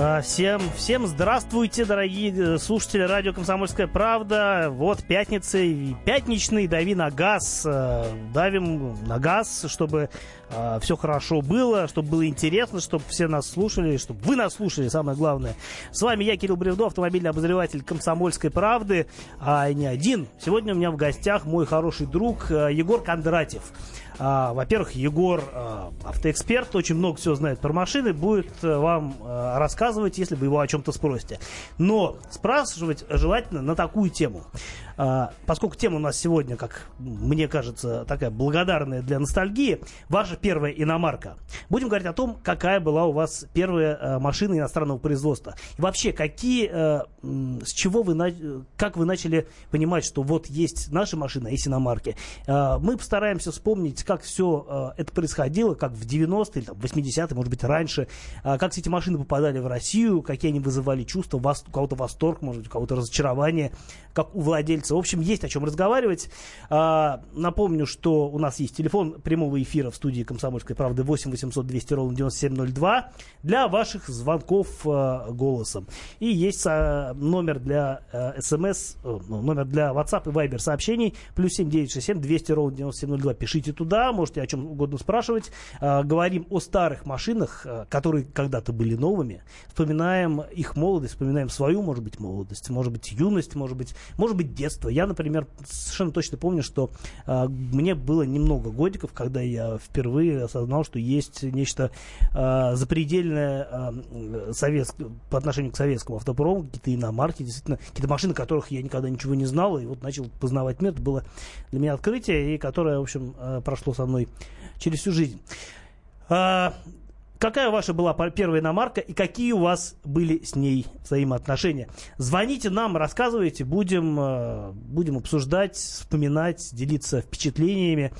А, всем, всем здравствуйте, дорогие э, слушатели радио «Комсомольская правда». Вот пятница, пятничный «Дави на газ». Э, давим на газ, чтобы э, все хорошо было, чтобы было интересно, чтобы все нас слушали, чтобы вы нас слушали, самое главное. С вами я, Кирилл Бревдо, автомобильный обозреватель «Комсомольской правды». А не один. Сегодня у меня в гостях мой хороший друг Егор Кондратьев. А, во-первых, Егор а, автоэксперт, очень много всего знает про машины, будет а, вам а, рассказывать, если вы его о чем-то спросите. Но спрашивать желательно на такую тему. А, поскольку тема у нас сегодня, как мне кажется, такая благодарная для ностальгии, ваша первая иномарка. Будем говорить о том, какая была у вас первая а, машина иностранного производства. И вообще, какие, а, с чего вы, как вы начали понимать, что вот есть наша машина, есть иномарки. Мы постараемся вспомнить, как все это происходило, как в 90-е, там, 80-е, может быть, раньше, как все эти машины попадали в Россию, какие они вызывали чувства, у кого-то восторг, может быть, у кого-то разочарование, как у владельца в общем, есть о чем разговаривать. А, напомню, что у нас есть телефон прямого эфира в студии «Комсомольской правды» 8 800 200 ровно 9702 для ваших звонков а, голосом. И есть а, номер для смс, ну, номер для WhatsApp и Viber сообщений плюс 7967 200 ровно 9702. Пишите туда, можете о чем угодно спрашивать. Говорим о старых машинах, которые когда-то были новыми. Вспоминаем их молодость, вспоминаем свою, может быть, молодость, может быть, юность, может быть, может быть, детство детства. Я, например, совершенно точно помню, что э, мне было немного годиков, когда я впервые осознал, что есть нечто э, запредельное э, совет, по отношению к советскому автопрому, какие-то иномарки, действительно, какие-то машины, которых я никогда ничего не знал, и вот начал познавать мир. Это было для меня открытие, и которое, в общем, э, прошло со мной через всю жизнь. Какая ваша была первая иномарка и какие у вас были с ней взаимоотношения? Звоните нам, рассказывайте, будем, э, будем обсуждать, вспоминать, делиться впечатлениями.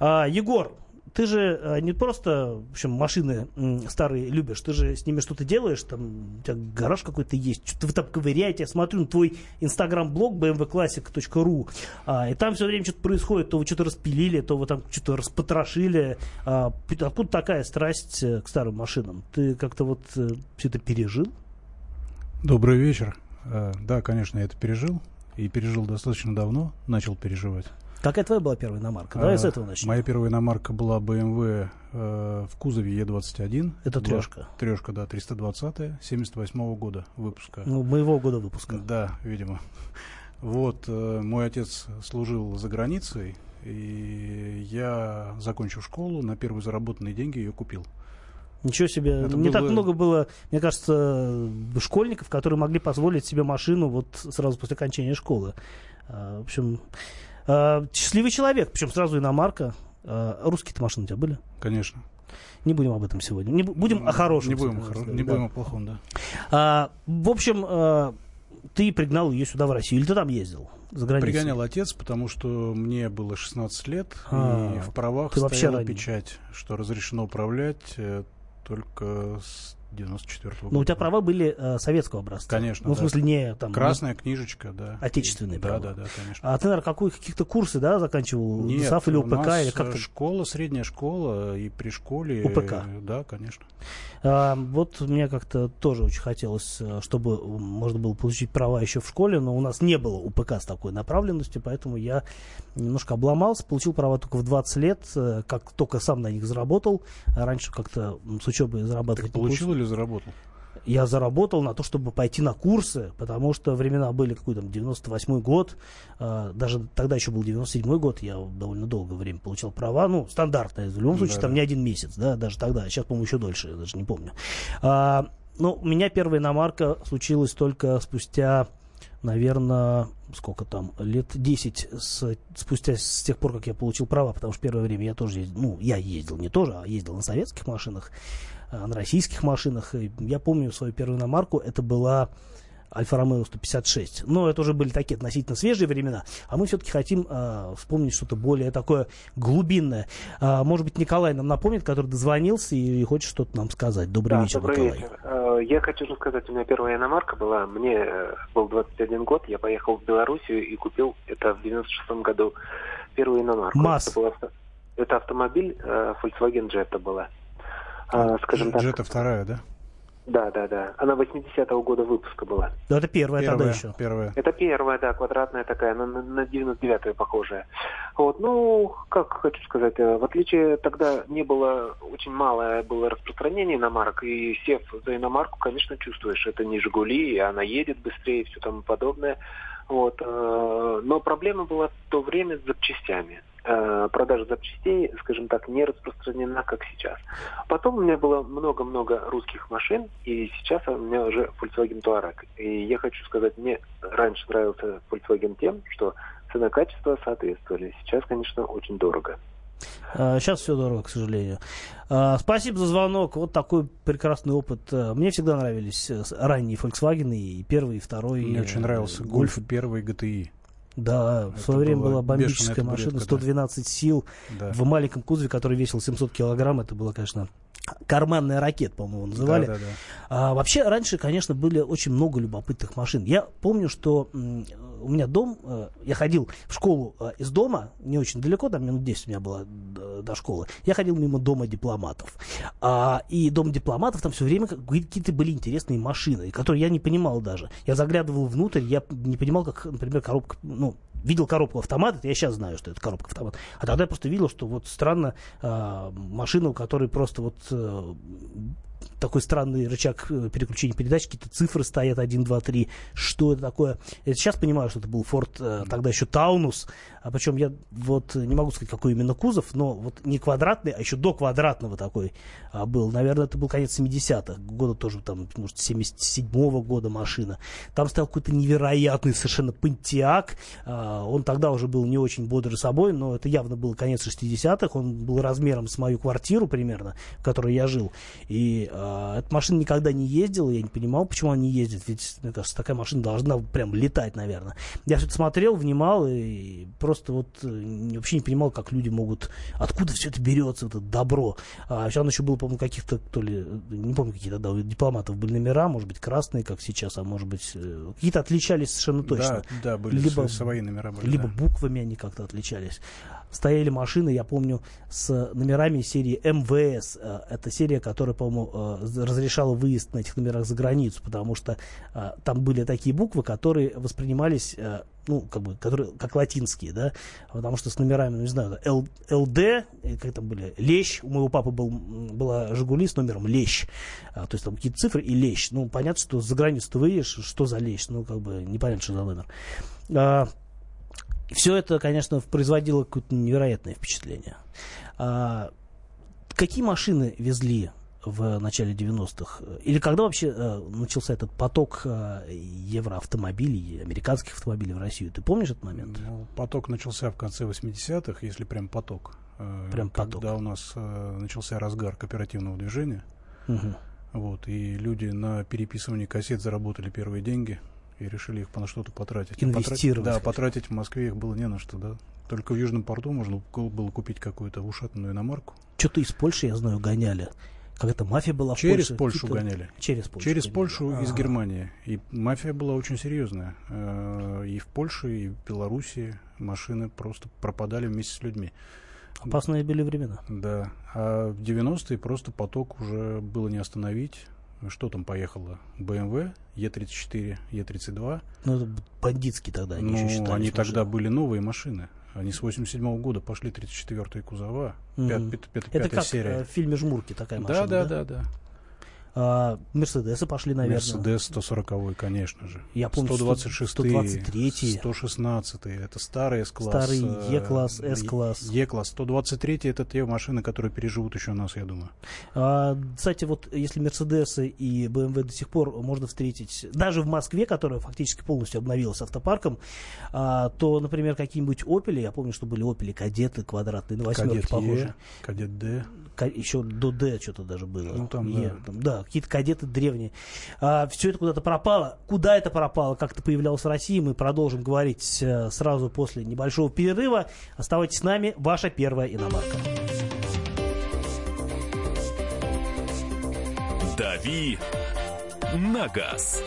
А, Егор, ты же э, не просто, в общем, машины старые любишь, ты же с ними что-то делаешь, там у тебя гараж какой-то есть, что-то вы там ковыряете, я смотрю на твой инстаграм-блог bmwclassic.ru, а, и там все время что-то происходит, то вы что-то распилили, то вы там что-то распотрошили. А, откуда такая страсть э, к старым машинам? Ты как-то вот э, все это пережил? Добрый вечер. Да, конечно, я это пережил. И пережил достаточно давно, начал переживать. Какая твоя была первая иномарка? Давай а, с этого начнем. Моя первая иномарка была BMW э, в кузове Е21. Это трешка? Трешка, да, 320 78 -го года выпуска. Ну, моего года выпуска. Да, видимо. Вот, э, мой отец служил за границей, и я, закончив школу, на первые заработанные деньги ее купил. Ничего себе. Это не было... так много было, мне кажется, школьников, которые могли позволить себе машину вот сразу после окончания школы. А, в общем, а, счастливый человек, причем сразу иномарка. А, русские-то машины у тебя были? Конечно. Не будем об этом сегодня. Не будем о хорошем. Не будем, хоро... не да. будем о плохом, да. А, в общем, а, ты пригнал ее сюда в Россию, или ты там ездил? За границей? Пригонял отец, потому что мне было 16 лет, а, и в правах стояла печать, что разрешено управлять э, только с 94 -го года. Но у тебя права были э, советского образца. Конечно. Ну, в смысле, не там... Красная книжечка, да. Отечественные да, права. Да, да, конечно. А ты, наверное, какой, каких-то курсы, да, заканчивал? Нет, САФ или УПК? или как-то... школа, средняя школа, и при школе... УПК? Да, конечно. А, вот мне как-то тоже очень хотелось, э, чтобы можно было получить права еще в школе, но у нас не было УПК с такой направленностью, поэтому я немножко обломался, получил права только в 20 лет, э, как только сам на них заработал. Раньше как-то с учебой зарабатывать так получил или заработал? Я заработал на то, чтобы пойти на курсы, потому что времена были какой то 98 год, э, даже тогда еще был 97 год, я довольно долгое время получал права, ну, стандартное, в любом случае, да. там не один месяц, да, даже тогда, сейчас, по-моему, еще дольше, я даже не помню. А, ну, у меня первая иномарка случилась только спустя, наверное, сколько там, лет 10 с, спустя с тех пор, как я получил права, потому что первое время я тоже ездил, ну, я ездил не тоже, а ездил на советских машинах, на российских машинах. Я помню свою первую иномарку, это была Альфа Ромео 156. Но это уже были такие относительно свежие времена. А мы все-таки хотим э, вспомнить что-то более такое глубинное. Э, может быть, Николай нам напомнит, который дозвонился и хочет что-то нам сказать. Добрый да, вечер, добрый Николай. Вечер. Э, я хочу рассказать, у меня первая иномарка была. Мне э, был 21 год, я поехал в Белоруссию и купил это в 96 году первую иномарку. МАЗ. Это, была, это автомобиль Volkswagen Jetta была. А, скажем так. Джета вторая, да? Да, да, да. Она 80-го года выпуска была. Да, это первая, первая тогда еще. Первая. Это первая, да, квадратная такая, на, на 99-ю похожая. Вот, ну, как хочу сказать, э, в отличие тогда не было, очень малое было распространение иномарок, и сев за иномарку, конечно, чувствуешь, это не «Жигули», и она едет быстрее и все тому подобное. Вот, э, но проблема была в то время с запчастями. Э, продажа запчастей, скажем так, не распространена, как сейчас. Потом у меня было много-много русских машин, и сейчас у меня уже Volkswagen Touareg. И я хочу сказать, мне раньше нравился Volkswagen тем, что цена-качество соответствовали. Сейчас, конечно, очень дорого. Сейчас а, все дорого, к сожалению. А, спасибо за звонок. Вот такой прекрасный опыт. Э, мне всегда нравились э, ранние Volkswagen, и первый, и второй. Мне очень нравился Golf первый GTI. Да, это в свое время была бомбическая машина, 112 сил да. в маленьком кузове, который весил 700 килограмм. Это было, конечно, карманная ракета, по-моему, называли. Да, да, да. А, вообще, раньше, конечно, были очень много любопытных машин. Я помню, что у меня дом, э, я ходил в школу э, из дома, не очень далеко, там минут 10 у меня было до школы, я ходил мимо дома дипломатов. А, и дом дипломатов, там все время какие-то были интересные машины, которые я не понимал даже. Я заглядывал внутрь, я не понимал, как, например, коробка, ну, видел коробку автомат, это я сейчас знаю, что это коробка автомат. А тогда я просто видел, что вот странно э, машина, у которой просто вот э, такой странный рычаг э, переключения передач, какие-то цифры стоят 1, 2, 3. Что это такое? Я сейчас понимаю, что это был Ford, э, тогда еще Таунус. А причем я вот не могу сказать, какой именно кузов, но вот не квадратный, а еще до квадратного такой а, был. Наверное, это был конец 70-х. Года тоже там, может, 77-го года машина. Там стоял какой-то невероятный совершенно пантиак. Он тогда уже был не очень бодрый собой, но это явно был конец 60-х. Он был размером с мою квартиру примерно, в которой я жил. И а, эта машина никогда не ездила, я не понимал, почему она не ездит, ведь, мне кажется, такая машина должна прям летать, наверное. Я все это смотрел, внимал и просто вот э, вообще не понимал, как люди могут, откуда все это берется, это добро. А сейчас еще было, по-моему, каких-то, то ли, не помню, какие тогда у дипломатов были номера, может быть, красные, как сейчас, а может быть, э, какие-то отличались совершенно точно. Да, да, были либо, свои номера были. Либо да. буквами они как-то отличались стояли машины, я помню, с номерами серии МВС. Э, это серия, которая, по-моему, э, разрешала выезд на этих номерах за границу, потому что э, там были такие буквы, которые воспринимались ну, как бы, которые, как латинские, да, потому что с номерами, ну, не знаю, Л, ЛД, как там были, Лещ, у моего папы был, была Жигули с номером Лещ, то есть там какие-то цифры и Лещ, ну, понятно, что за границу ты выедешь, что за Лещ, ну, как бы, непонятно, что за номер. И все это, конечно, производило какое-то невероятное впечатление. А, какие машины везли в начале 90-х? Или когда вообще а, начался этот поток а, евроавтомобилей, американских автомобилей в Россию? Ты помнишь этот момент? Ну, поток начался в конце 80-х, если прям поток. Прям поток. Когда у нас начался разгар кооперативного движения. Угу. Вот, и люди на переписывании кассет заработали первые деньги и решили их на что-то потратить. Инвестировать. Потратить, да, потратить в Москве их было не на что, да. Только в Южном порту можно было купить какую-то ушатанную иномарку. Что-то из Польши, я знаю, гоняли. Какая-то мафия была Через в Польшу гоняли. Через Польшу. Через гоняли. Польшу А-а-а. из Германии. И мафия была очень серьезная. Э, и в Польше, и в Белоруссии машины просто пропадали вместе с людьми. Опасные были времена. Да. А в 90-е просто поток уже было не остановить что там поехало? BMW, E34, E32. Ну, это бандитские тогда они ну, еще считались они машины. тогда были новые машины. Они с 87 -го года пошли 34-е кузова. Mm-hmm. Пят, пят, пят, это как серия. Э, в фильме «Жмурки» такая машина, да? Да, да, да. А, Мерседесы пошли, наверное. Мерседес 140, конечно же. Я помню, 126 123 116 это старый S-класс. Старый E-класс, S-класс. E-класс. 123 это те машины, которые переживут еще нас, я думаю. А, кстати, вот если Мерседесы и BMW до сих пор можно встретить, даже в Москве, которая фактически полностью обновилась автопарком, а, то, например, какие-нибудь Opel, я помню, что были Opel кадеты квадратные, на восьмерки похожи. Кадет D. Еще до D что-то даже было. Ну, там, e, да. Там, да, какие-то кадеты древние. А, все это куда-то пропало. Куда это пропало, как это появлялось в России, мы продолжим говорить а, сразу после небольшого перерыва. Оставайтесь с нами, ваша первая иномарка. «Дави на газ».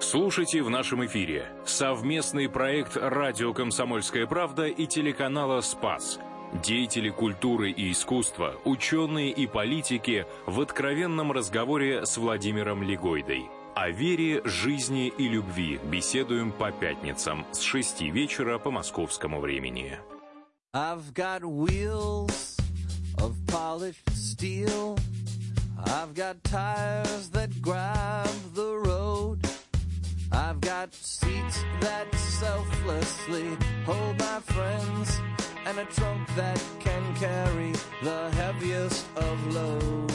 Слушайте в нашем эфире совместный проект «Радио Комсомольская правда» и телеканала «Спас». Деятели культуры и искусства, ученые и политики в откровенном разговоре с Владимиром Легойдой. О вере, жизни и любви беседуем по пятницам с 6 вечера по московскому времени. I've got wheels of polished steel. I've got tires that grab the road. I've got seats that selflessly hold my friends and a trunk that can carry the heaviest of loads.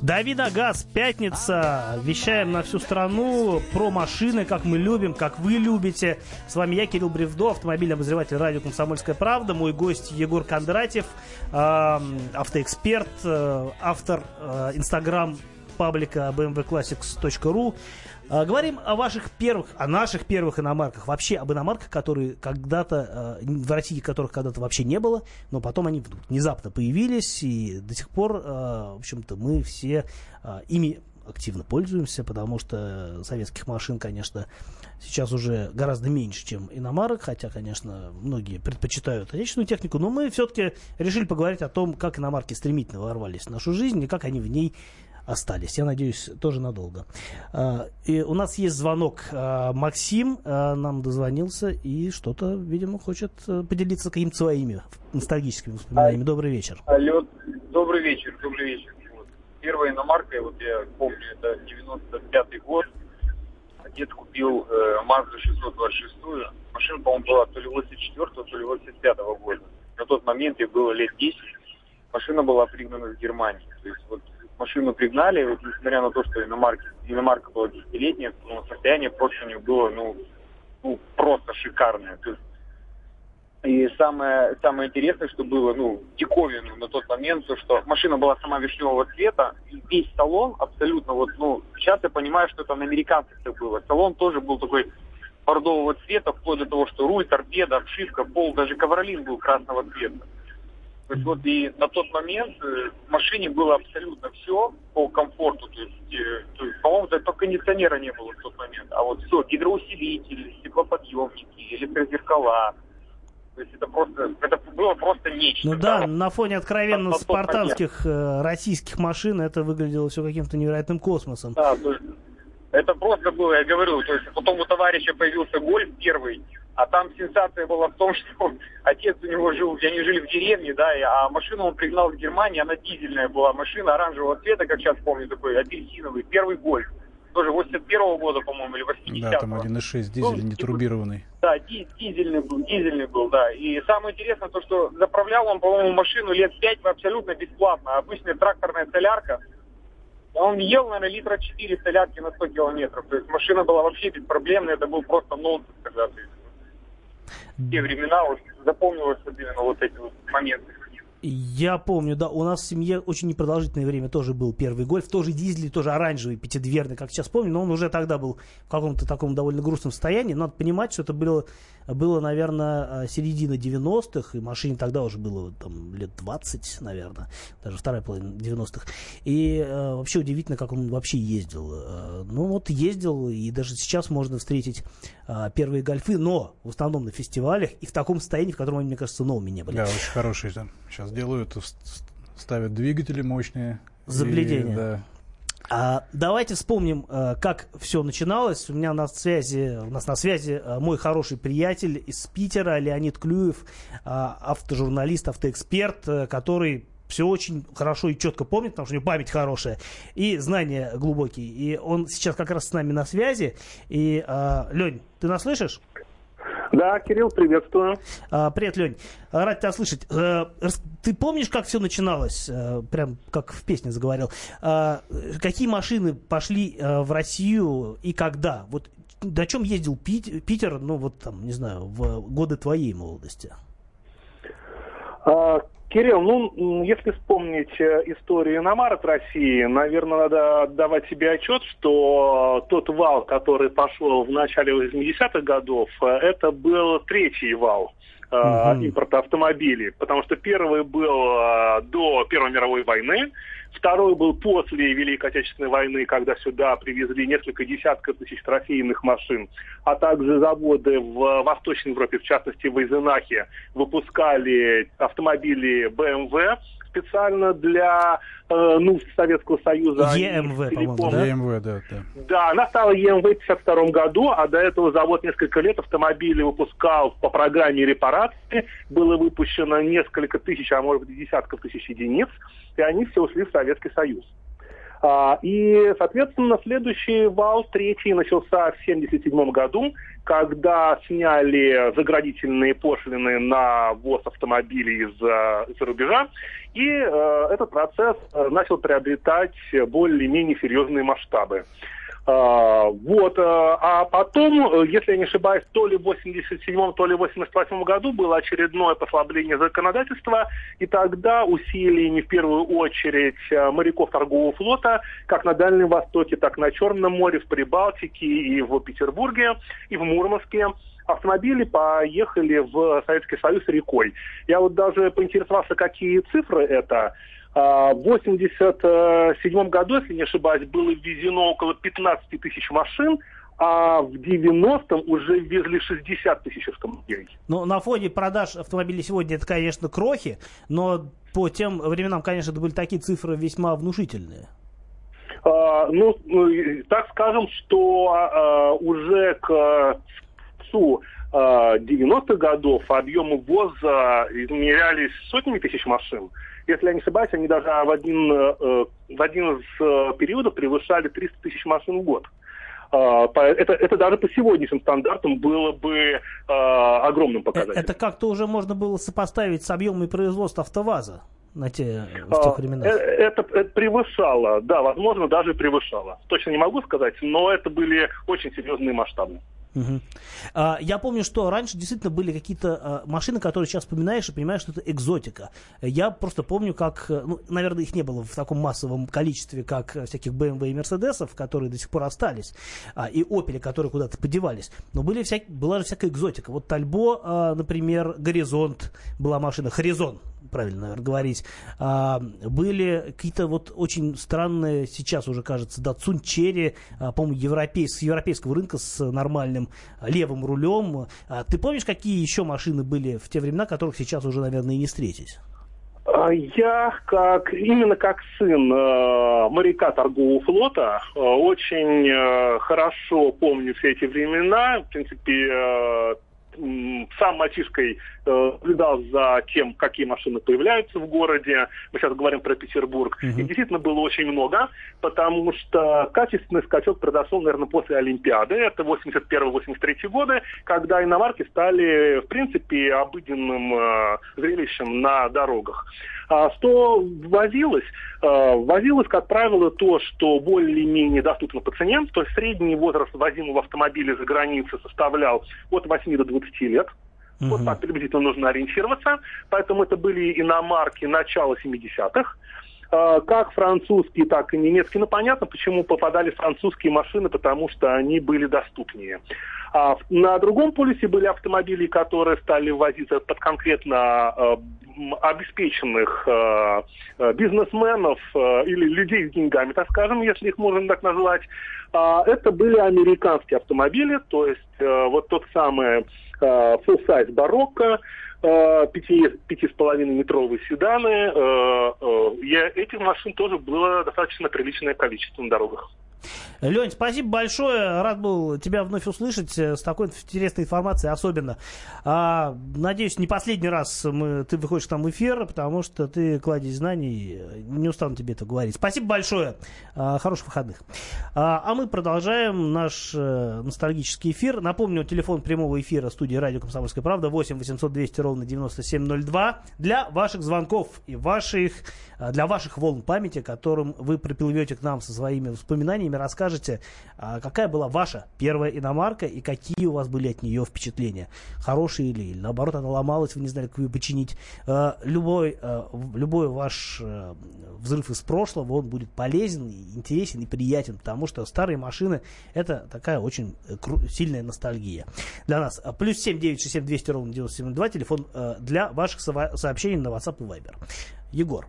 Давида Газ, пятница. Вещаем на всю страну про машины, как мы любим, как вы любите. С вами я, Кирилл Бревдо, автомобильный обозреватель радио «Комсомольская правда». Мой гость Егор Кондратьев, э, автоэксперт, э, автор э, инстаграм паблика bmwclassics.ru. А, говорим о ваших первых, о наших первых иномарках. Вообще об иномарках, которые когда-то, э, в России которых когда-то вообще не было, но потом они внезапно появились, и до сих пор, э, в общем-то, мы все ими активно пользуемся, потому что советских машин, конечно, сейчас уже гораздо меньше, чем иномарок, хотя, конечно, многие предпочитают отечественную технику, но мы все-таки решили поговорить о том, как иномарки стремительно ворвались в нашу жизнь и как они в ней остались. Я надеюсь, тоже надолго. А, и у нас есть звонок. А, Максим а, нам дозвонился и что-то, видимо, хочет э, поделиться какими-то своими ностальгическими воспоминаниями. Добрый вечер. Алло, добрый вечер, добрый вечер. Первая иномарка, вот я помню, это 95-й год. Отец купил э, Mazda 626. Машина, по-моему, была то ли 84-го, то ли 85-го года. На тот момент ей было лет 10. Машина была пригнана в Германии. То есть вот машину пригнали, вот, несмотря на то, что иномарка, иномарка была десятилетняя, но состояние просто у нее было, ну, ну просто шикарное. То есть, и самое, самое интересное, что было, ну, диковину на тот момент, то, что машина была сама вишневого цвета, и весь салон абсолютно, вот, ну, сейчас я понимаю, что это на американцах так было. Салон тоже был такой бордового цвета, вплоть до того, что руль, торпеда, обшивка, пол, даже ковролин был красного цвета. То есть вот и на тот момент э, в машине было абсолютно все по комфорту. То есть, э, то есть по-моему, только кондиционера не было в тот момент. А вот все, гидроусилитель, стеклоподъемники, электрозеркала. То есть это просто, это было просто нечто. Ну да, на фоне откровенно на, спартанских э, российских машин это выглядело все каким-то невероятным космосом. Да, то есть это просто было, я говорю, то есть потом у товарища появился гольф первый, а там сенсация была в том, что отец у него жил, они жили в деревне, да, а машину он пригнал в Германии, она дизельная была, машина оранжевого цвета, как сейчас помню, такой апельсиновый, первый гольф. Тоже 81-го года, по-моему, или 80-го. Да, там 1.6 дизель, ну, не турбированный. Да, дизельный был, дизельный был, да. И самое интересное то, что заправлял он, по-моему, машину лет 5 абсолютно бесплатно. Обычная тракторная солярка. Он ел, наверное, литра 4 солярки на 100 километров. То есть машина была вообще беспроблемная, это был просто нонсенс когда-то те времена вот запомнилось именно вот эти вот моменты. Я помню, да, у нас в семье очень непродолжительное время тоже был первый гольф, тоже дизель, тоже оранжевый, пятидверный, как сейчас помню, но он уже тогда был в каком-то таком довольно грустном состоянии. Надо понимать, что это было, было наверное, э, середина 90-х, и машине тогда уже было там лет 20, наверное, даже вторая половина 90-х. И э, вообще удивительно, как он вообще ездил. Э, ну вот ездил, и даже сейчас можно встретить э, первые гольфы, но в основном на фестивалях и в таком состоянии, в котором они, мне кажется, новыми не были. Да, очень хорошие там. Сейчас сейчас делают, ставят двигатели мощные. Заглядение. И, да. А, давайте вспомним, э, как все начиналось. У меня на связи, у нас на связи э, мой хороший приятель из Питера, Леонид Клюев, а, автожурналист, автоэксперт, э, который все очень хорошо и четко помнит, потому что у него память хорошая и знания глубокие. И он сейчас как раз с нами на связи. И, Лень, ты нас слышишь? Да, Кирилл, приветствую. А, привет, Лень. Рад тебя слышать. А, ты помнишь, как все начиналось? А, прям как в песне заговорил. А, какие машины пошли а, в Россию и когда? Вот на чем ездил Пит, Питер, ну вот там, не знаю, в годы твоей молодости? Кирилл, ну, если вспомнить э, историю иномарок России, наверное, надо отдавать себе отчет, что тот вал, который пошел в начале 80-х годов, э, это был третий вал. Угу. импорта автомобилей, потому что первый был до Первой мировой войны, Второй был после Великой Отечественной войны, когда сюда привезли несколько десятков тысяч трофейных машин, а также заводы в Восточной Европе, в частности в Эйзенахе, выпускали автомобили BMW специально для э, ну, Советского Союза. ЕМВ, по-моему, да? ЕМВ, да, да. Да, она стала ЕМВ в 1952 году, а до этого завод несколько лет автомобили выпускал по программе репарации. Было выпущено несколько тысяч, а может быть десятков тысяч единиц, и они все ушли в Советский Союз. А, и, соответственно, следующий вал, третий, начался в 1977 году, когда сняли заградительные пошлины на ввоз автомобилей из-за из рубежа, и э, этот процесс э, начал приобретать более-менее серьезные масштабы. А, вот, а, а потом, если я не ошибаюсь, то ли в 87 то ли в 88 году было очередное послабление законодательства, и тогда усилиями в первую очередь э, моряков торгового флота, как на Дальнем Востоке, так и на Черном море, в Прибалтике и в Петербурге, и в Мурманске, автомобили поехали в Советский Союз рекой. Я вот даже поинтересовался, какие цифры это. А, в 1987 году, если не ошибаюсь, было ввезено около 15 тысяч машин, а в 90-м уже везли 60 тысяч автомобилей. Ну, на фоне продаж автомобилей сегодня это, конечно, крохи, но по тем временам, конечно, это были такие цифры весьма внушительные. А, ну, ну так скажем, что а, уже к концу 90-х годов объемы ВОЗа измерялись сотнями тысяч машин. Если я не ошибаюсь, они даже в один, э, в один из э, периодов превышали 300 тысяч машин в год. А, это, это даже по сегодняшним стандартам было бы э, огромным показателем. Это как-то уже можно было сопоставить с объемами производства АвтоВАЗа на те, в тех временах? Это, это превышало, да, возможно, даже превышало. Точно не могу сказать, но это были очень серьезные масштабы. Угу. А, я помню, что раньше действительно были какие-то а, машины, которые сейчас вспоминаешь и понимаешь, что это экзотика. Я просто помню, как, э, ну, наверное, их не было в таком массовом количестве, как всяких BMW и Mercedes, которые до сих пор остались, а, и Opel, которые куда-то подевались. Но были всяк... была же всякая экзотика. Вот Тальбо, а, например, Горизонт была машина, Хоризон правильно, наверное, говорить, а, были какие-то вот очень странные, сейчас уже кажется, Datsun Cherry, а, по-моему, европей, с европейского рынка с нормальным левым рулем. А, ты помнишь, какие еще машины были в те времена, которых сейчас уже, наверное, и не встретить? Я, как именно как сын э, моряка торгового флота, э, очень э, хорошо помню все эти времена. В принципе, э, сам мальчишкой э, наблюдал за тем, какие машины появляются в городе. Мы сейчас говорим про Петербург. Uh-huh. И действительно было очень много, потому что качественный скачок произошел, наверное, после Олимпиады. Это 81-83 годы, когда иномарки стали, в принципе, обыденным э, зрелищем на дорогах. А что возилось? А, возилось, как правило, то, что более-менее доступно по цене. То есть средний возраст возимого автомобиля за границей составлял от 8 до 20 лет. Угу. Вот так приблизительно нужно ориентироваться. Поэтому это были иномарки начала 70-х а, как французские, так и немецкие. Ну, понятно, почему попадали французские машины, потому что они были доступнее. А на другом полюсе были автомобили, которые стали возиться под конкретно э, обеспеченных э, бизнесменов или людей с деньгами, так скажем, если их можно так назвать. Это были американские автомобили, то есть вот тот самый full-size барокко, пяти, пяти с половиной метровые седаны. Э, э, я, этих машин тоже было достаточно приличное количество на дорогах. Лень, спасибо большое. Рад был тебя вновь услышать э, с такой интересной информацией особенно. А, надеюсь, не последний раз мы, ты выходишь там в эфир, потому что ты кладезь знаний. Не устану тебе это говорить. Спасибо большое. А, хороших выходных. А, а мы продолжаем наш а, ностальгический эфир. Напомню, телефон прямого эфира студии радио «Комсомольская правда» 8 800 200 ровно 9702 для ваших звонков и ваших, для ваших волн памяти, которым вы приплывете к нам со своими воспоминаниями, рассказами расскажете, а, какая была ваша первая иномарка и какие у вас были от нее впечатления? Хорошие или, или наоборот, она ломалась, вы не знали, как ее починить. А, любой, а, любой ваш взрыв из прошлого, он будет полезен, интересен и приятен, потому что старые машины это такая очень э, сильная ностальгия для нас. Плюс 7 9 6 7 200 ровно 9702, телефон для ваших сообщений на WhatsApp и Viber. Егор,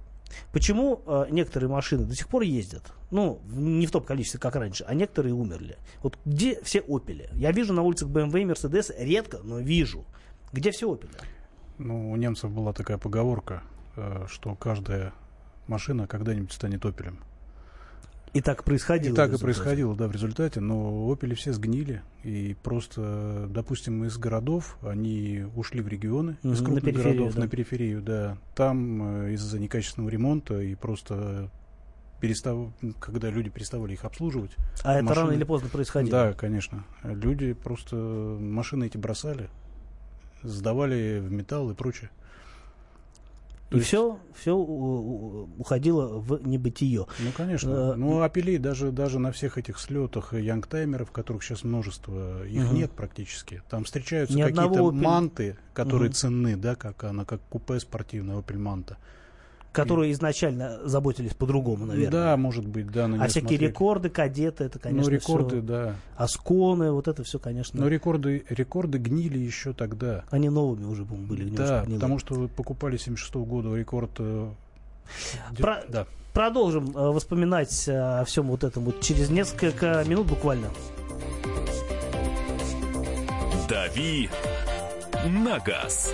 Почему э, некоторые машины до сих пор ездят? Ну, не в том количестве, как раньше, а некоторые умерли. Вот где все опели? Я вижу на улицах BMW и Mercedes редко, но вижу. Где все опели? Ну, у немцев была такая поговорка, э, что каждая машина когда-нибудь станет опелем. И так происходило. И так и происходило, да, в результате. Но опели все сгнили. И просто, допустим, из городов они ушли в регионы, mm-hmm, из крупных на городов да. на периферию, да. Там э, из-за некачественного ремонта и просто перестав... когда люди переставали их обслуживать. А машины... это рано или поздно происходило? Да, конечно. Люди просто машины эти бросали, сдавали в металл и прочее. То и есть... все, все уходило в небытие. Ну, конечно. А, ну, апели даже, даже на всех этих слетах янгтаймеров, которых сейчас множество, их угу. нет практически. Там встречаются какие-то манты, которые угу. ценны, да, как она, как купе спортивное, Opel Manta которые изначально заботились по-другому, наверное. Да, может быть, да. а всякие смотрели. рекорды, кадеты, это, конечно, Ну, рекорды, все... да. Асконы, вот это все, конечно. Но рекорды, рекорды гнили еще тогда. Они новыми уже были. Да, гнилые. потому что вы покупали 76 -го года рекорд... Э, Про... Да. Продолжим э, воспоминать о всем вот этом вот через несколько минут буквально. Дави на газ.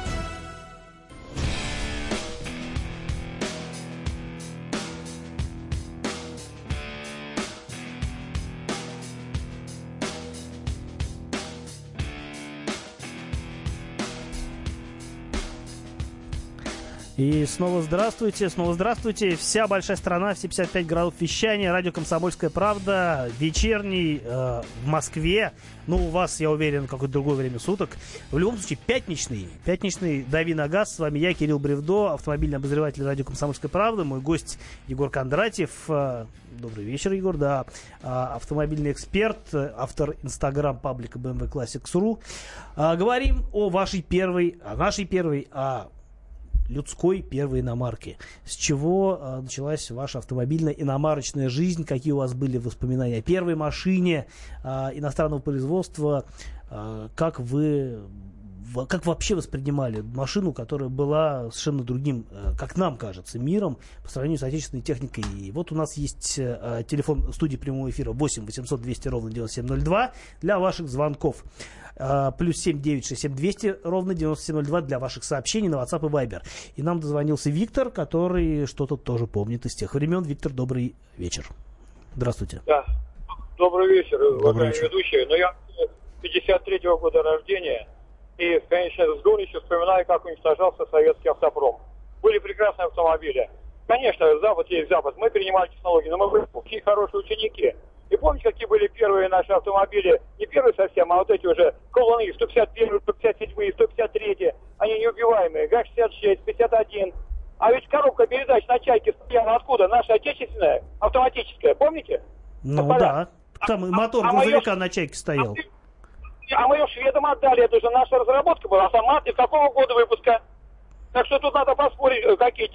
И снова здравствуйте, снова здравствуйте. Вся большая страна, все 55 градусов вещания, радио «Комсомольская правда», вечерний э, в Москве. Ну, у вас, я уверен, какое-то другое время суток. В любом случае, пятничный. Пятничный «Дави на газ». С вами я, Кирилл Бревдо, автомобильный обозреватель радио «Комсомольская правда». Мой гость Егор Кондратьев. Э, добрый вечер, Егор, да. Э, автомобильный эксперт, автор инстаграм паблика BMW Classics.ru. Э, говорим о вашей первой, о нашей первой, о людской первой иномарки. С чего э, началась ваша автомобильная иномарочная жизнь? Какие у вас были воспоминания о первой машине э, иностранного производства? Э, как вы как вообще воспринимали машину, которая была совершенно другим, как нам кажется, миром по сравнению с отечественной техникой. И вот у нас есть телефон студии прямого эфира 8 800 200 ровно 9702 для ваших звонков. А, плюс 7 9 6 7 200 ровно 9702 для ваших сообщений на WhatsApp и Viber. И нам дозвонился Виктор, который что-то тоже помнит из тех времен. Виктор, добрый вечер. Здравствуйте. Да. Добрый вечер, добрый вечер. ведущий. Но ну, я 53-го года рождения. И, конечно, с горечью вспоминаю, как уничтожался советский автопром. Были прекрасные автомобили. Конечно, Запад есть Запад. Мы перенимали технологии, но мы были такие хорошие ученики. И помните, какие были первые наши автомобили? Не первые совсем, а вот эти уже колонны 151, 157, 153. Они неубиваемые. ГАЗ-66, 51. А ведь коробка передач на чайке стояла откуда? Наша отечественная, автоматическая. Помните? Ну да. Там а, мотор а, грузовика а на чайке стоял. А, а мы ее шведам отдали. Это же наша разработка была. Автомат из какого года выпуска? Так что тут надо поспорить, э, какие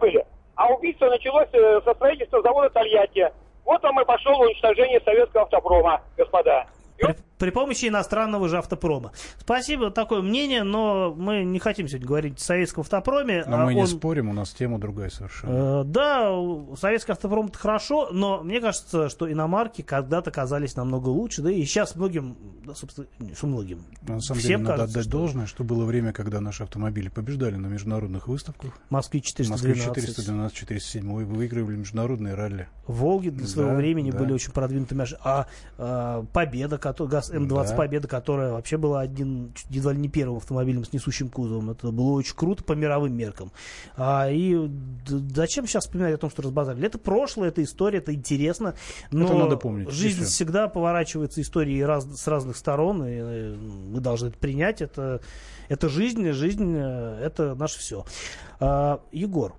были. А убийство началось э, со строительства завода Тольятти. Вот вам и пошел уничтожение советского автопрома, господа. При, при помощи иностранного же автопрома. Спасибо, такое мнение, но мы не хотим сегодня говорить о советском автопроме. Но мы Он, не спорим, у нас тема другая совершенно. Э, да, советский автопром это хорошо, но мне кажется, что иномарки когда-то казались намного лучше, да и сейчас многим да, собственно, что многим. На самом Всем деле, кажется, надо отдать что... должное, что было время, когда наши автомобили побеждали на международных выставках. Москве 412. Москве 412, 407 вы выигрывали международные ралли. Волги для своего да, времени да. были очень продвинутыми. А, а Победа, ГАЗ М20 да. Победа, которая вообще была один, едва ли не первым автомобилем с несущим кузовом. Это было очень круто по мировым меркам. А, и зачем сейчас вспоминать о том, что разбазарили? Это прошлое, это история, это интересно. Но это надо помнить. Жизнь всегда поворачивается истории раз, с разных сторон, и э, мы должны это принять. Это, это жизнь, жизнь э, это наше все. А, Егор,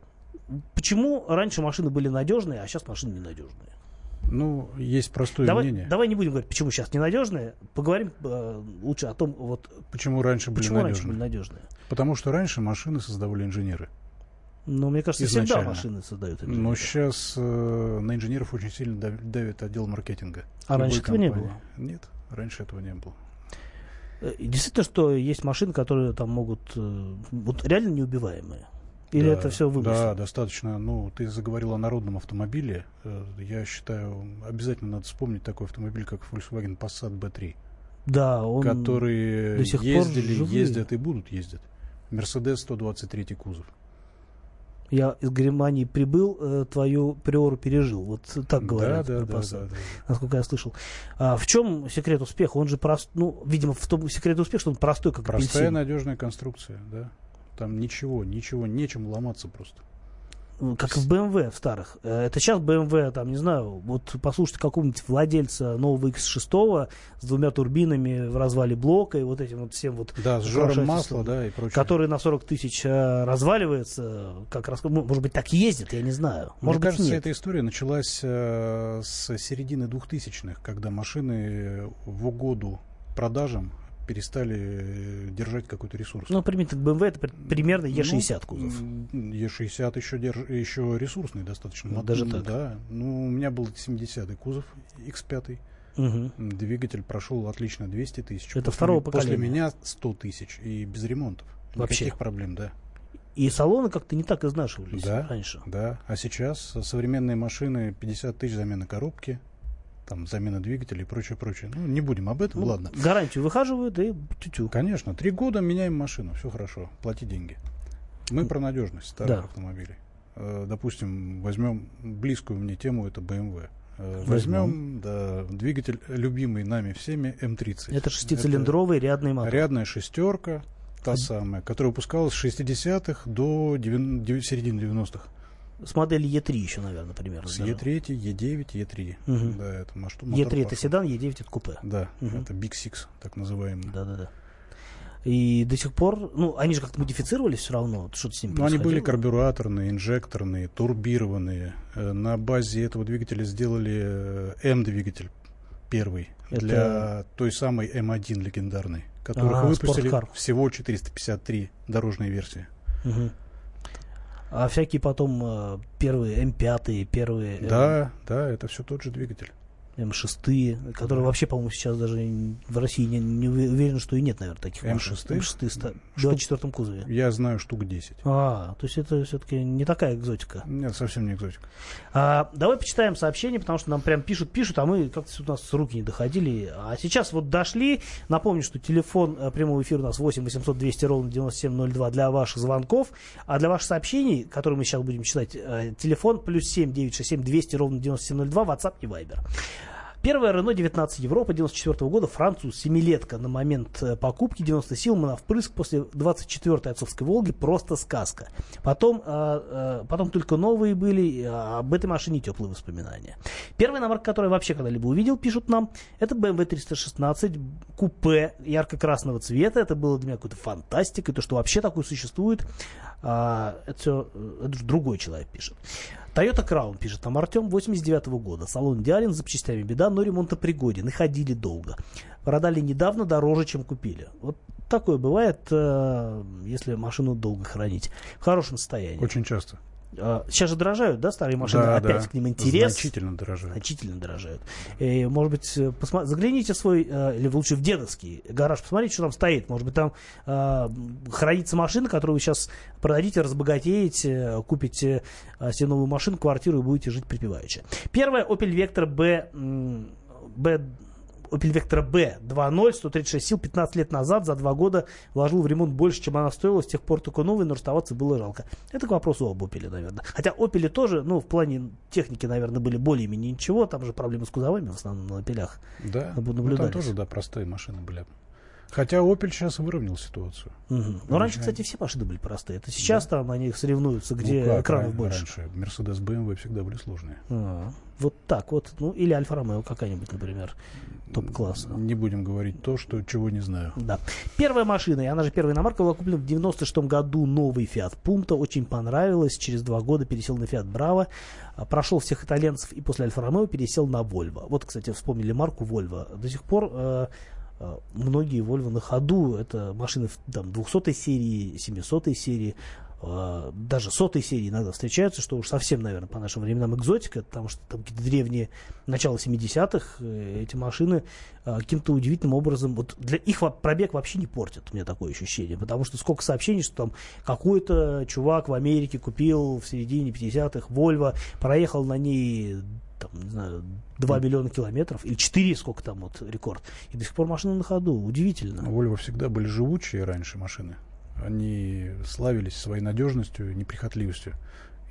почему раньше машины были надежные, а сейчас машины ненадежные? Ну, есть простое давай, мнение. Давай не будем говорить, почему сейчас ненадежные. Поговорим э, лучше о том, вот почему раньше были почему надежные. раньше были надежные. Потому что раньше машины создавали инженеры. Ну, мне кажется, Изначально. всегда машины создают инженеры. Но сейчас э, на инженеров очень сильно давит отдел маркетинга. А раньше этого не было? Нет, раньше этого не было. Э, действительно, что есть машины, которые там могут... Э, вот реально неубиваемые. Или да, это все вымысел? Да, достаточно. Ну, ты заговорил о народном автомобиле. Э, я считаю, обязательно надо вспомнить такой автомобиль, как Volkswagen Passat B3. Да, он Которые до сих ездили, пор ездят и будут ездить. Мерседес 123 кузов. Я из Германии прибыл, э, твою приору пережил. Вот так говорят. Да, да, да, да, да. Насколько я слышал. А в чем секрет успеха? Он же прост, ну, видимо, в том секрет успеха, что он простой, как Простая апельсин. надежная конструкция, да. Там ничего, ничего, нечем ломаться просто. Как в BMW в старых. Э, это сейчас BMW, там, не знаю, вот послушайте какого-нибудь владельца нового X6 с двумя турбинами в развале блока и вот этим вот всем вот... Да, с жаром масла, да, и прочее. Который на 40 тысяч э, разваливается, как раз, может быть, так ездит, я не знаю. Может Мне быть, кажется, нет. эта история началась э, с середины 2000-х, когда машины в угоду продажам перестали э, держать какой-то ресурс. Ну, примерно BMW это примерно E60 ну, кузов. E60 еще, держ, еще ресурсный достаточно. Ну, даже так? Да. Ну, у меня был 70-й кузов X5. Угу. Двигатель прошел отлично 200 тысяч. Это после, второго поколения. После меня 100 тысяч и без ремонтов. Вообще? Никаких проблем, да. И салоны как-то не так изнашивались да, раньше. Да, а сейчас современные машины 50 тысяч замена коробки, там замена двигателя и прочее, прочее. Ну, не будем об этом, ну, ладно. Гарантию выхаживают и тю-тю. Конечно, три года меняем машину, все хорошо, плати деньги. Мы про надежность старых да. автомобилей. Э, допустим, возьмем близкую мне тему, это BMW. Э, возьмем да, двигатель, любимый нами всеми, М30. Это шестицилиндровый это рядный мотор. Рядная шестерка, та самая, которая выпускалась с 60-х до 9, середины 90-х с модели Е3 еще, наверное, примерно. С Е3, Е9, Е3. Угу. Да, это мотор Е3 это седан, Е9 это купе. Да, угу. это Big Six, так называемый. Да, да, да. И до сих пор, ну, они же как-то модифицировались все равно, что-то с ними Ну, они были карбюраторные, инжекторные, турбированные. Э, на базе этого двигателя сделали э, М-двигатель первый это... для той самой М1 легендарной, которых а, выпустили спорткар. всего 453 дорожные версии. Угу. А всякие потом э, первые М5, первые... Да, да, это все тот же двигатель. М6, которые да. вообще, по-моему, сейчас даже в России не, не уверен, что и нет, наверное, таких М6? машин. М6 в 24 кузове. Я знаю штук 10. А, то есть это все-таки не такая экзотика. Нет, совсем не экзотика. А, давай почитаем сообщение, потому что нам прям пишут, пишут, а мы как-то у нас руки не доходили. А сейчас вот дошли. Напомню, что телефон э, прямого эфира у нас 8 800 200 ровно 9702 для ваших звонков. А для ваших сообщений, которые мы сейчас будем читать, э, телефон плюс 7 967 200 ровно 9702, WhatsApp и Viber. Первая Renault 19 Европа 94 года, француз, семилетка на момент э, покупки, 90 сил, впрыск после 24-й отцовской Волги, просто сказка. Потом, э, э, потом только новые были, а об этой машине теплые воспоминания. Первая иномарка, которую я вообще когда-либо увидел, пишут нам, это BMW 316, купе ярко-красного цвета, это было для меня какой-то фантастикой, то, что вообще такое существует, а, это все, это другой человек пишет. Toyota Crown, пишет там Артем, 89 -го года. Салон идеален, с запчастями беда, но ремонтопригоден. И ходили долго. Продали недавно дороже, чем купили. Вот такое бывает, э, если машину долго хранить. В хорошем состоянии. Очень часто. А, сейчас же дорожают, да, старые машины? Да, Опять да. к ним интерес. Значительно дорожают. Значительно дорожают. И, может быть, э, посмотри, загляните свой, э, или лучше в дедовский гараж, посмотрите, что там стоит. Может быть, там э, хранится машина, которую вы сейчас продадите, разбогатеете, купите э, себе новую машину, квартиру и будете жить припеваючи. Первая Opel Vectra B, B Opel Vectra B 2.0, 136 сил, 15 лет назад, за два года вложил в ремонт больше, чем она стоила, с тех пор только новый, но расставаться было жалко. Это к вопросу об Opel, наверное. Хотя Opel тоже, ну, в плане техники, наверное, были более-менее ничего, там же проблемы с кузовами в основном на Opel. Да, ну, там тоже, да, простые машины были. Хотя Opel сейчас выровнял ситуацию. Угу. Ну, раньше, кстати, все машины были простые. Это сейчас да? там они соревнуются, где ну, как, экранов больше. Раньше Mercedes, BMW всегда были сложные. А, вот так вот. Ну, или Альфа Ромео какая-нибудь, например, топ-класса. Не будем говорить то, что чего не знаю. Да. Первая машина, и она же первая иномарка, была куплена в 96 году новый Fiat Punto. Очень понравилась. Через два года пересел на Fiat Bravo. А, прошел всех итальянцев и после Альфа Ромео пересел на Volvo. Вот, кстати, вспомнили марку Volvo. До сих пор Э, многие Volvo на ходу, это машины там, 200 серии, 700 серии, э, даже сотой серии иногда встречаются, что уж совсем, наверное, по нашим временам экзотика, потому что там какие-то древние начала 70-х э, эти машины каким-то удивительным образом, вот для их пробег вообще не портят, у меня такое ощущение, потому что сколько сообщений, что там какой-то чувак в Америке купил в середине 50-х Volvo, проехал на ней там, не знаю, 2 миллиона километров, или 4, сколько там вот рекорд. И до сих пор машина на ходу. Удивительно. Volvo всегда были живучие раньше машины. Они славились своей надежностью, неприхотливостью.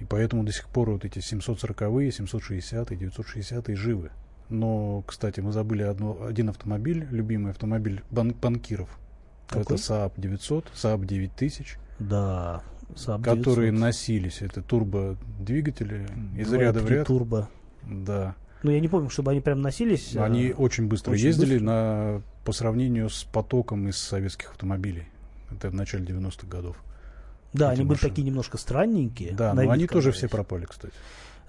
И поэтому до сих пор вот эти 740-е, 760-е, 960-е живы. Но, кстати, мы забыли одно, один автомобиль, любимый автомобиль бан банкиров. Какой? Это Saab 900, Saab 9000. Да, Saab 900. Которые носились. Это турбо-двигатели из ряда в ряд. турбо. Да. Ну, я не помню, чтобы они прям носились. Они а... очень быстро очень ездили быстро. На, по сравнению с потоком из советских автомобилей. Это в начале 90-х годов. Да, они машины. были такие немножко странненькие. Да, но они тоже все пропали, кстати.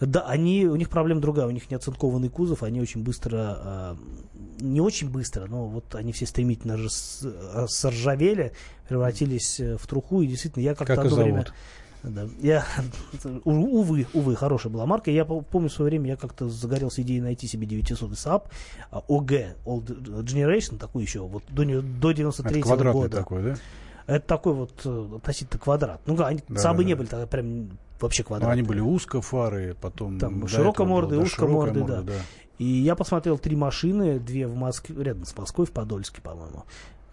Да, они, у них проблема другая, у них не оцинкованный кузов, они очень быстро, э, не очень быстро, но вот они все стремительно рас, соржавели, превратились э, в труху, и действительно, я как-то как одно время... Да. Я, увы, увы, хорошая была марка. Я помню в свое время, я как-то загорелся идеей найти себе 900 Saab OG, Old Generation, такой еще, вот до, до 93 -го года. такой, да? Это такой вот э, относительно квадрат. Ну, они, да, Сабы да, не были тогда прям вообще квадрат. они были узкофары, потом... Там широкомордые, да, узкомордые, да. да. И я посмотрел три машины, две в Москве, рядом с Москвой, в Подольске, по-моему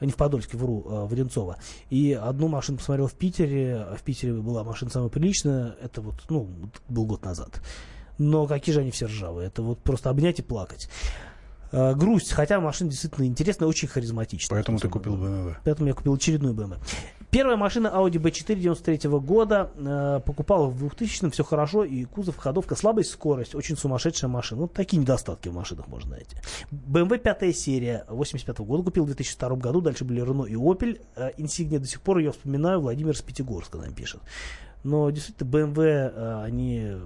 не в Подольске, вру, а в Одинцово. И одну машину посмотрел в Питере, в Питере была машина самая приличная, это вот, ну, был год назад. Но какие же они все ржавые, это вот просто обнять и плакать. Uh, грусть, хотя машина действительно интересная, очень харизматичная. Поэтому ты купил BMW. Поэтому я купил очередную BMW. Первая машина Audi B4 93 года. Э, покупал в 2000-м, все хорошо, и кузов, ходовка, слабая скорость, очень сумасшедшая машина. Вот такие недостатки в машинах можно найти. BMW пятая серия 85 -го года купил в 2002 году. Дальше были Renault и Opel. Э, Insignia до сих пор ее вспоминаю. Владимир с Пятигорска нам пишет. Но действительно, BMW, э, они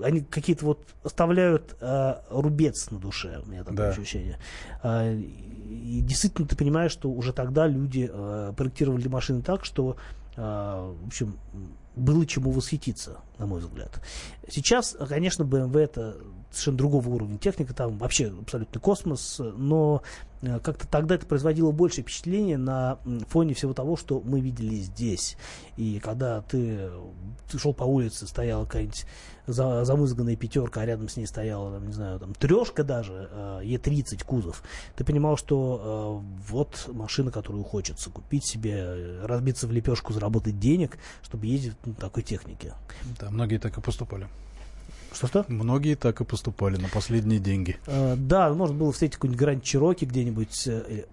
они какие-то вот оставляют э, рубец на душе, у меня такое да. ощущение. Э, и действительно ты понимаешь, что уже тогда люди э, проектировали машины так, что, э, в общем, было чему восхититься, на мой взгляд. Сейчас, конечно, BMW это совершенно другого уровня техника, там вообще абсолютный космос, но э, как-то тогда это производило большее впечатление на фоне всего того, что мы видели здесь. И когда ты, ты шел по улице, стояла какая-нибудь за, замызганная пятерка, а рядом с ней стояла, там, не знаю, там, трешка даже, э, Е30 кузов, ты понимал, что э, вот машина, которую хочется купить себе, разбиться в лепешку, заработать денег, чтобы ездить на такой технике. Да, многие так и поступали. Что-что? Многие так и поступали на последние деньги. Э, да, можно было встретить какой-нибудь Гранд Чироки где-нибудь. Э,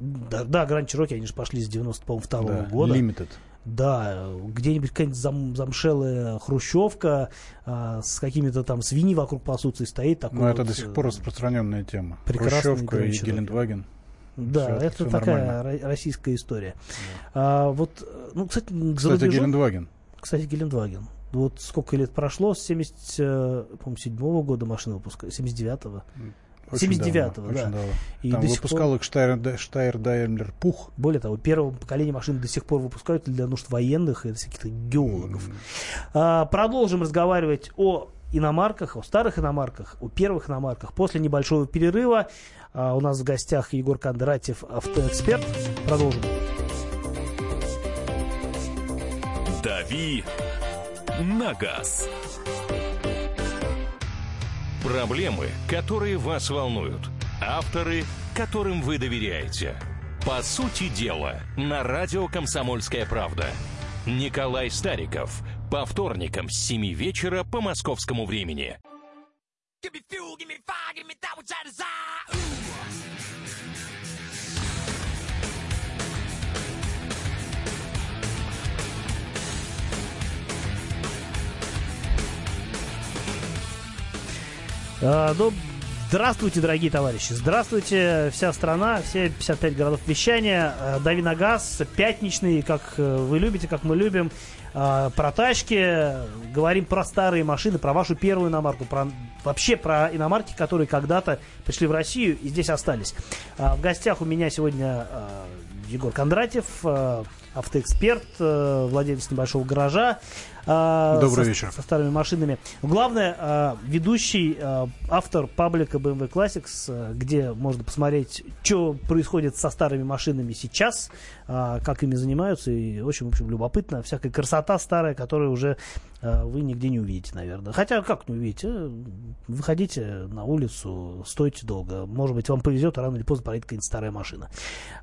да, да Гранд Чироки, они же пошли с 92 -го да, года. Limited. Да, где-нибудь какая-нибудь зам, замшелая хрущевка а, с какими-то там свиньи вокруг пасутся и стоит. Такой Но вот, это до сих пор распространенная тема. Хрущевка и Гелендваген. Да, все, это все такая нормально. российская история. Да. А, вот, ну, кстати, кстати рубежом... Гелендваген. Кстати, Гелендваген. Вот сколько лет прошло, с 77 -го года машина выпускали, 79-го. 79-го, да. Давно. И Там выпускал пор... их Штайр, Штайр Даймлер Пух. Более того, первого поколения машин до сих пор выпускают для нужд военных и для каких-то геологов. Mm. А, продолжим разговаривать о иномарках, о старых иномарках, о первых иномарках. После небольшого перерыва а, у нас в гостях Егор Кондратьев, автоэксперт. Продолжим. Дави на газ. Проблемы, которые вас волнуют. Авторы, которым вы доверяете. По сути дела, на радио «Комсомольская правда». Николай Стариков. По вторникам с 7 вечера по московскому времени. А, доб... Здравствуйте, дорогие товарищи. Здравствуйте, вся страна, все 55 городов вещания. А, Дави на газ, пятничный, как э, вы любите, как мы любим. А, про тачки, говорим про старые машины, про вашу первую иномарку, про, вообще про иномарки, которые когда-то пришли в Россию и здесь остались. В гостях у меня сегодня Егор Кондратьев, автоэксперт, э, владелец небольшого гаража. Э, Добрый со, вечер. Со старыми машинами. Главное, э, ведущий, автор паблика BMW Classics, где можно посмотреть, что происходит со старыми машинами сейчас, как ими занимаются, и очень, в общем, любопытно. Всякая красота старая, которая уже вы нигде не увидите, наверное. Хотя, как не увидите? Выходите на улицу, стойте долго. Может быть, вам повезет, рано или поздно проедет какая-нибудь старая машина,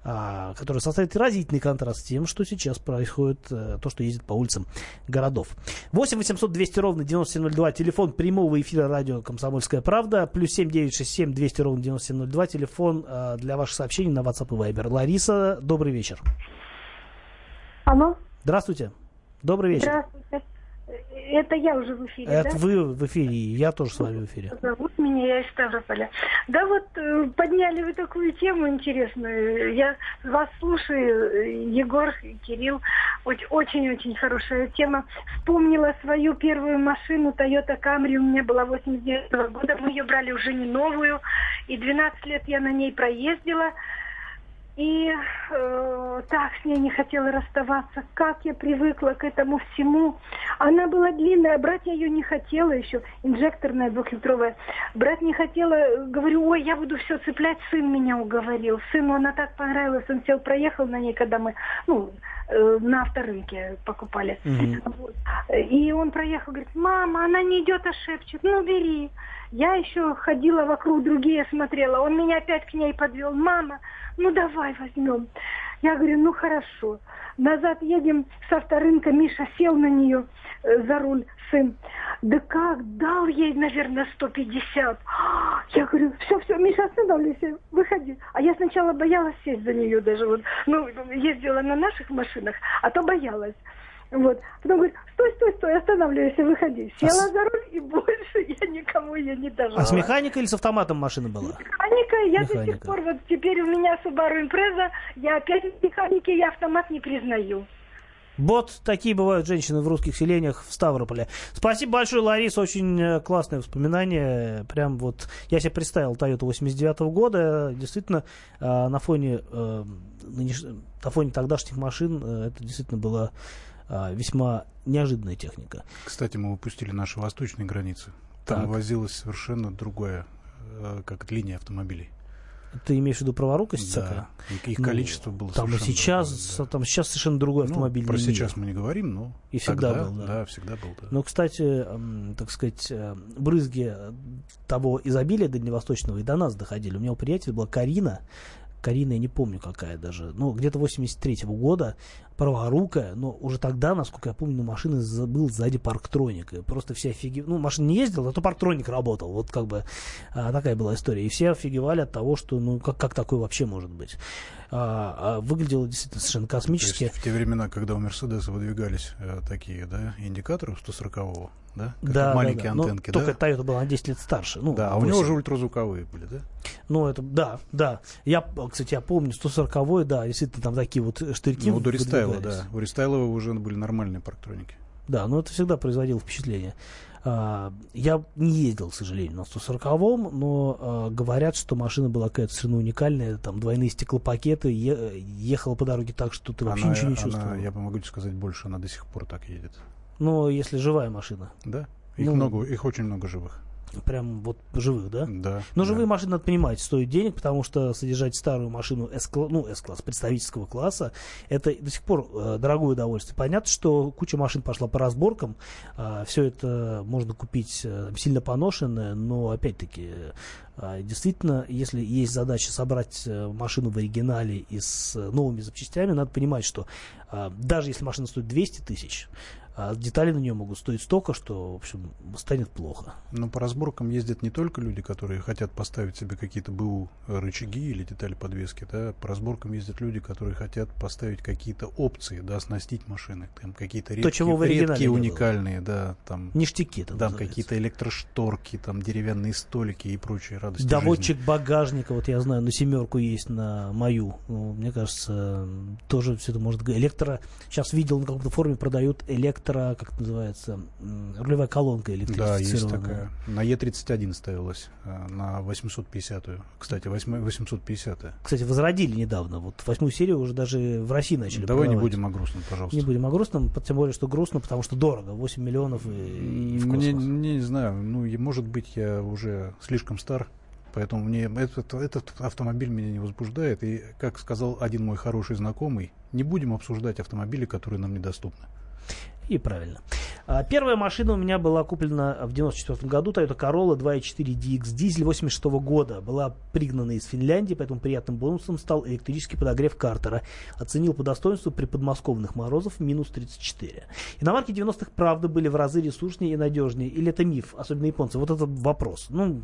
которая составит разительный контраст с тем, что сейчас происходит, то, что ездит по улицам городов. 8 800 200 ровно 9702, телефон прямого эфира радио «Комсомольская правда», плюс 7 967 200 ровно 9702, телефон для ваших сообщений на WhatsApp и Viber. Лариса, добрый вечер. Алло. Здравствуйте. Добрый вечер. Здравствуйте. Это я уже в эфире, Это да? вы в эфире, я тоже с вами в эфире. Зовут меня, я из Ставрополя. Да вот, э, подняли вы такую тему интересную. Я вас слушаю, Егор, Кирилл. Очень-очень хорошая тема. Вспомнила свою первую машину Toyota Camry. У меня была 89 -го года. Мы ее брали уже не новую. И 12 лет я на ней проездила. И э, так с ней не хотела расставаться. Как я привыкла к этому всему. Она была длинная, брать я ее не хотела еще. Инжекторная двухлитровая. Брать не хотела. Говорю, ой, я буду все цеплять. Сын меня уговорил. Сыну она так понравилась. Он сел, проехал на ней, когда мы ну, э, на авторынке покупали. Mm-hmm. Вот. И он проехал, говорит, мама, она не идет, а шепчет. Ну, бери. Я еще ходила вокруг, другие смотрела. Он меня опять к ней подвел. Мама, ну давай возьмем. Я говорю, ну хорошо. Назад едем с авторынка, Миша сел на нее э, за руль, сын. Да как, дал ей, наверное, 150. Я говорю, все, все, Миша, останавливайся, выходи. А я сначала боялась сесть за нее даже. Вот. Ну, ездила на наших машинах, а то боялась. Вот. Потом говорит, стой, стой, стой, останавливайся, выходи. Села а за руль, и больше я никому ее не дожала. А с механикой или с автоматом машина была? Механика. Я Механика. до сих пор, вот теперь у меня Subaru Impreza, я опять в механике, я автомат не признаю. Вот такие бывают женщины в русских селениях в Ставрополе. Спасибо большое, Лариса, очень э, классное воспоминание. Прям вот я себе представил Toyota 89 -го года. Действительно, э, на фоне, э, на фоне тогдашних машин это действительно было весьма неожиданная техника. Кстати, мы выпустили наши восточные границы. Там так. возилось совершенно другое, как линия автомобилей. Ты имеешь в виду праворукость да. Их ну, количество было там и сейчас, да. там сейчас совершенно другой ну, автомобиль. Про сейчас мы не говорим, но и всегда тогда, был, да. да, всегда был. Да. Но, кстати, так сказать, э, брызги того изобилия дальневосточного и до нас доходили. У меня у приятеля была Карина, Карина, я не помню какая даже, ну, где-то 83-го года, праворукая, но уже тогда, насколько я помню, машины был сзади парктроник. И просто все офигевали. Ну, машина не ездила, зато парктроник работал. Вот как бы а, такая была история. И все офигевали от того, что, ну, как, как такое вообще может быть. А, а выглядело действительно совершенно космически. В те времена, когда у Мерседеса выдвигались э, такие, да, индикаторы 140-го, да? Как да, маленькие да, да. антенки, Но да? Только Toyota была на 10 лет старше. Ну, да, а 8. у него уже ультразвуковые были, да? Ну, это, да, да. Я, кстати, я помню, 140-й, да, действительно, там такие вот штырьки. Ну, у Дористайла, да. У Рестайлова уже были нормальные парктроники. Да, но это всегда производило впечатление. А, я не ездил, к сожалению, на 140-м, но а, говорят, что машина была какая-то совершенно уникальная, там двойные стеклопакеты, ехала по дороге так, что ты вообще она, ничего не чувствовал. Она, я могу тебе сказать больше, она до сих пор так едет. Ну, если живая машина. Да, их ну, много, их очень много живых. Прям вот живых, да? Да. Но живые да. машины, надо понимать, стоят денег, потому что содержать старую машину S-класс, ну, S-класс, представительского класса, это до сих пор э, дорогое удовольствие. Понятно, что куча машин пошла по разборкам, э, все это можно купить э, сильно поношенное, но, опять-таки, А, действительно, если есть задача собрать э, машину в оригинале и с новыми запчастями, надо понимать, что а, даже если машина стоит 200 тысяч, а детали на нее могут стоить столько, что, в общем, станет плохо. Но по разборкам ездят не только люди, которые хотят поставить себе какие-то БУ рычаги или детали подвески, да, по разборкам ездят люди, которые хотят поставить какие-то опции, да, оснастить машины, там какие-то редкие, То, чего редкие уникальные, да, там... Ништяки там Да, какие-то электрошторки, там деревянные столики и прочие радости Доводчик жизни. багажника, вот я знаю, на семерку есть на мою. Ну, мне кажется, тоже все это может... Электро... Сейчас видел на каком-то форуме продают электро электро, как это называется, рулевая колонка электрифицированная. Да, есть такая. На Е31 ставилась, э, на 850-ю. Кстати, 850-я. Кстати, возродили недавно. Вот восьмую серию уже даже в России начали Давай продавать. не будем о грустном, пожалуйста. Не будем о грустном, тем более, что грустно, потому что дорого. 8 миллионов и, и в Мне, не знаю, ну, может быть, я уже слишком стар, Поэтому мне этот, этот автомобиль меня не возбуждает. И, как сказал один мой хороший знакомый, не будем обсуждать автомобили, которые нам недоступны. И правильно. А, первая машина у меня была куплена в 94 году, Toyota Corolla 2.4 DX дизель 86 года. Была пригнана из Финляндии, поэтому приятным бонусом стал электрический подогрев картера. Оценил по достоинству при подмосковных морозов минус 34. Иномарки 90-х, правда, были в разы ресурснее и надежнее. Или это миф, особенно японцы? Вот этот вопрос. Ну,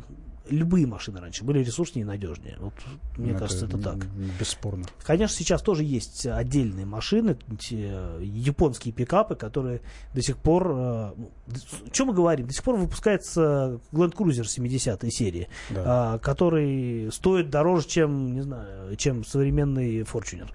любые машины раньше были ресурснее и надежнее. Вот, мне ну, кажется, это, так. Бесспорно. Конечно, сейчас тоже есть отдельные машины, японские пикапы, которые до сих пор... Э, ну, что мы говорим? До сих пор выпускается Land Cruiser 70-й серии, да. э, который стоит дороже, чем, не знаю, чем современный Fortuner.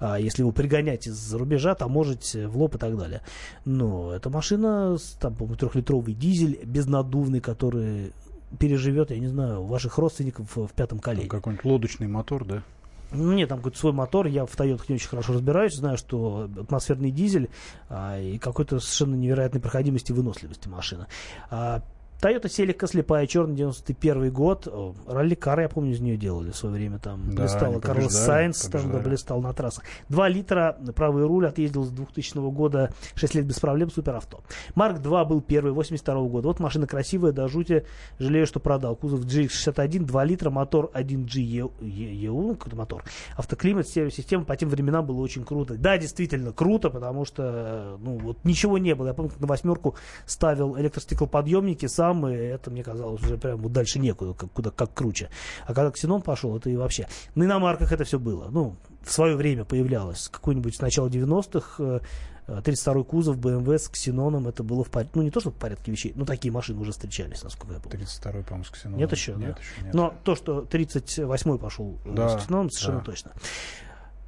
А если его пригонять из-за рубежа, там можете в лоб и так далее. Но эта машина, там, по-моему, трехлитровый дизель, безнадувный, который переживет, я не знаю, ваших родственников в, пятом колене. Какой-нибудь лодочный мотор, да? Ну, нет, там какой-то свой мотор, я в Тойотах не очень хорошо разбираюсь, знаю, что атмосферный дизель а, и какой-то совершенно невероятной проходимости и выносливости машина. А, Toyota Celica слепая, черный 91 год. Ралли-кар, я помню, из нее делали в свое время. Там да, блистал Карлос Сайнс, там да, блистал на трассах. Два литра, правый руль, отъездил с 2000 года, 6 лет без проблем, супер авто. Марк 2 был первый, 82 года. Вот машина красивая, до жути. Жалею, что продал. Кузов GX61, 2 литра, мотор 1G EU, ну, какой-то мотор. Автоклимат, стереосистема, по тем временам было очень круто. Да, действительно, круто, потому что, ну, вот ничего не было. Я помню, как на восьмерку ставил электростеклоподъемники, сам там, и это мне казалось уже прям вот дальше некуда, как, куда, как круче. А когда Ксенон пошел, это и вообще. На иномарках это все было. Ну, в свое время появлялось. Какой-нибудь с начала 90-х 32-й э, кузов BMW с ксеноном, это было в порядке, ну не то, что в порядке вещей, но такие машины уже встречались, насколько я помню. 32-й, по-моему, с ксеноном. Нет еще, нет, да? еще нет. Но то, что 38-й пошел э, да, с ксеноном, совершенно да. точно.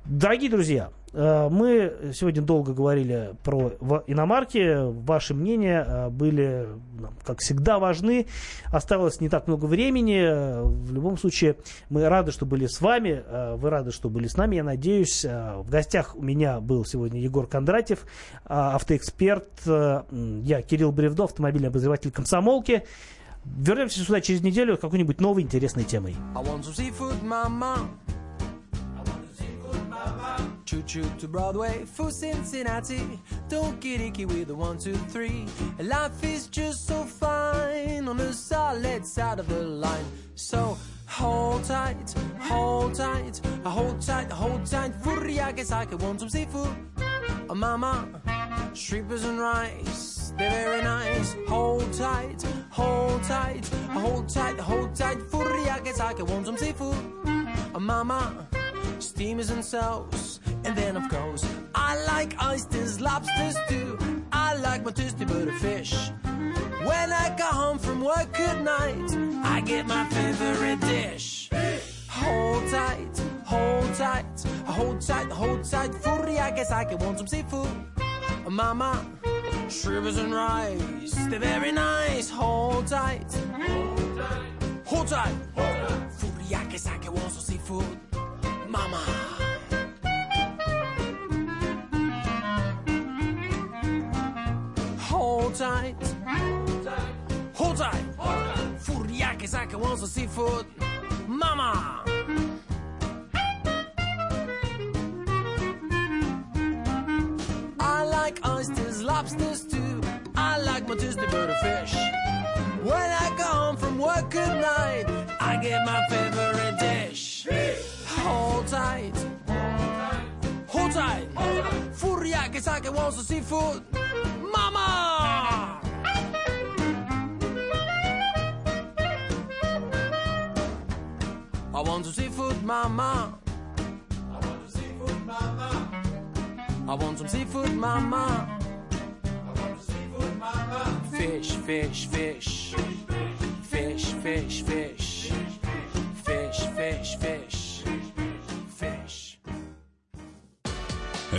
Дорогие друзья, э, мы сегодня долго говорили про иномарки. Ваши мнения э, были, как всегда, важны. Осталось не так много времени. В любом случае, мы рады, что были с вами. Э, вы рады, что были с нами, я надеюсь. В гостях у меня был сегодня Егор Кондратьев, автоэксперт. Я Кирилл Бревдо, автомобильный обозреватель комсомолки. Вернемся сюда через неделю с какой-нибудь новой интересной темой. Choo choo to Broadway for Cincinnati. Don't get icky with the one, two, three. Life is just so fine on the solid side of the line. So hold tight, hold tight, hold tight, hold tight. Furry, I guess I could want some seafood. Oh, mama, shrimpers and rice, they're very nice. Hold tight, hold tight, hold tight, hold tight. Furry, I guess I could want some seafood. Oh, mama steamers and sauce. And then, of course, I like oysters, lobsters too. I like my toasty butterfish. When I go home from work at night, I get my favorite dish. Hold tight, hold tight, hold tight, hold tight. Furry, I guess I can want some seafood. Mama, shivers and rice, they're very nice. Hold tight, hold tight, hold tight. Furry, I guess I can want some seafood mama. Tight. Hold tight. Hold tight. Furiake sake wants some seafood. Mama. I like oysters, lobsters too. I like my Tuesday fish. When I go home from work at night, I get my favorite dish. Hold tight. Hold tight. Furia che sa che wants to seafood. Mama! I want to seafood, mama. I want to seafood, mama. I want some seafood, mama. I want seafood, mama. Fish, fish, fish. Fish, fish, fish. Fish, fish, fish. Fish.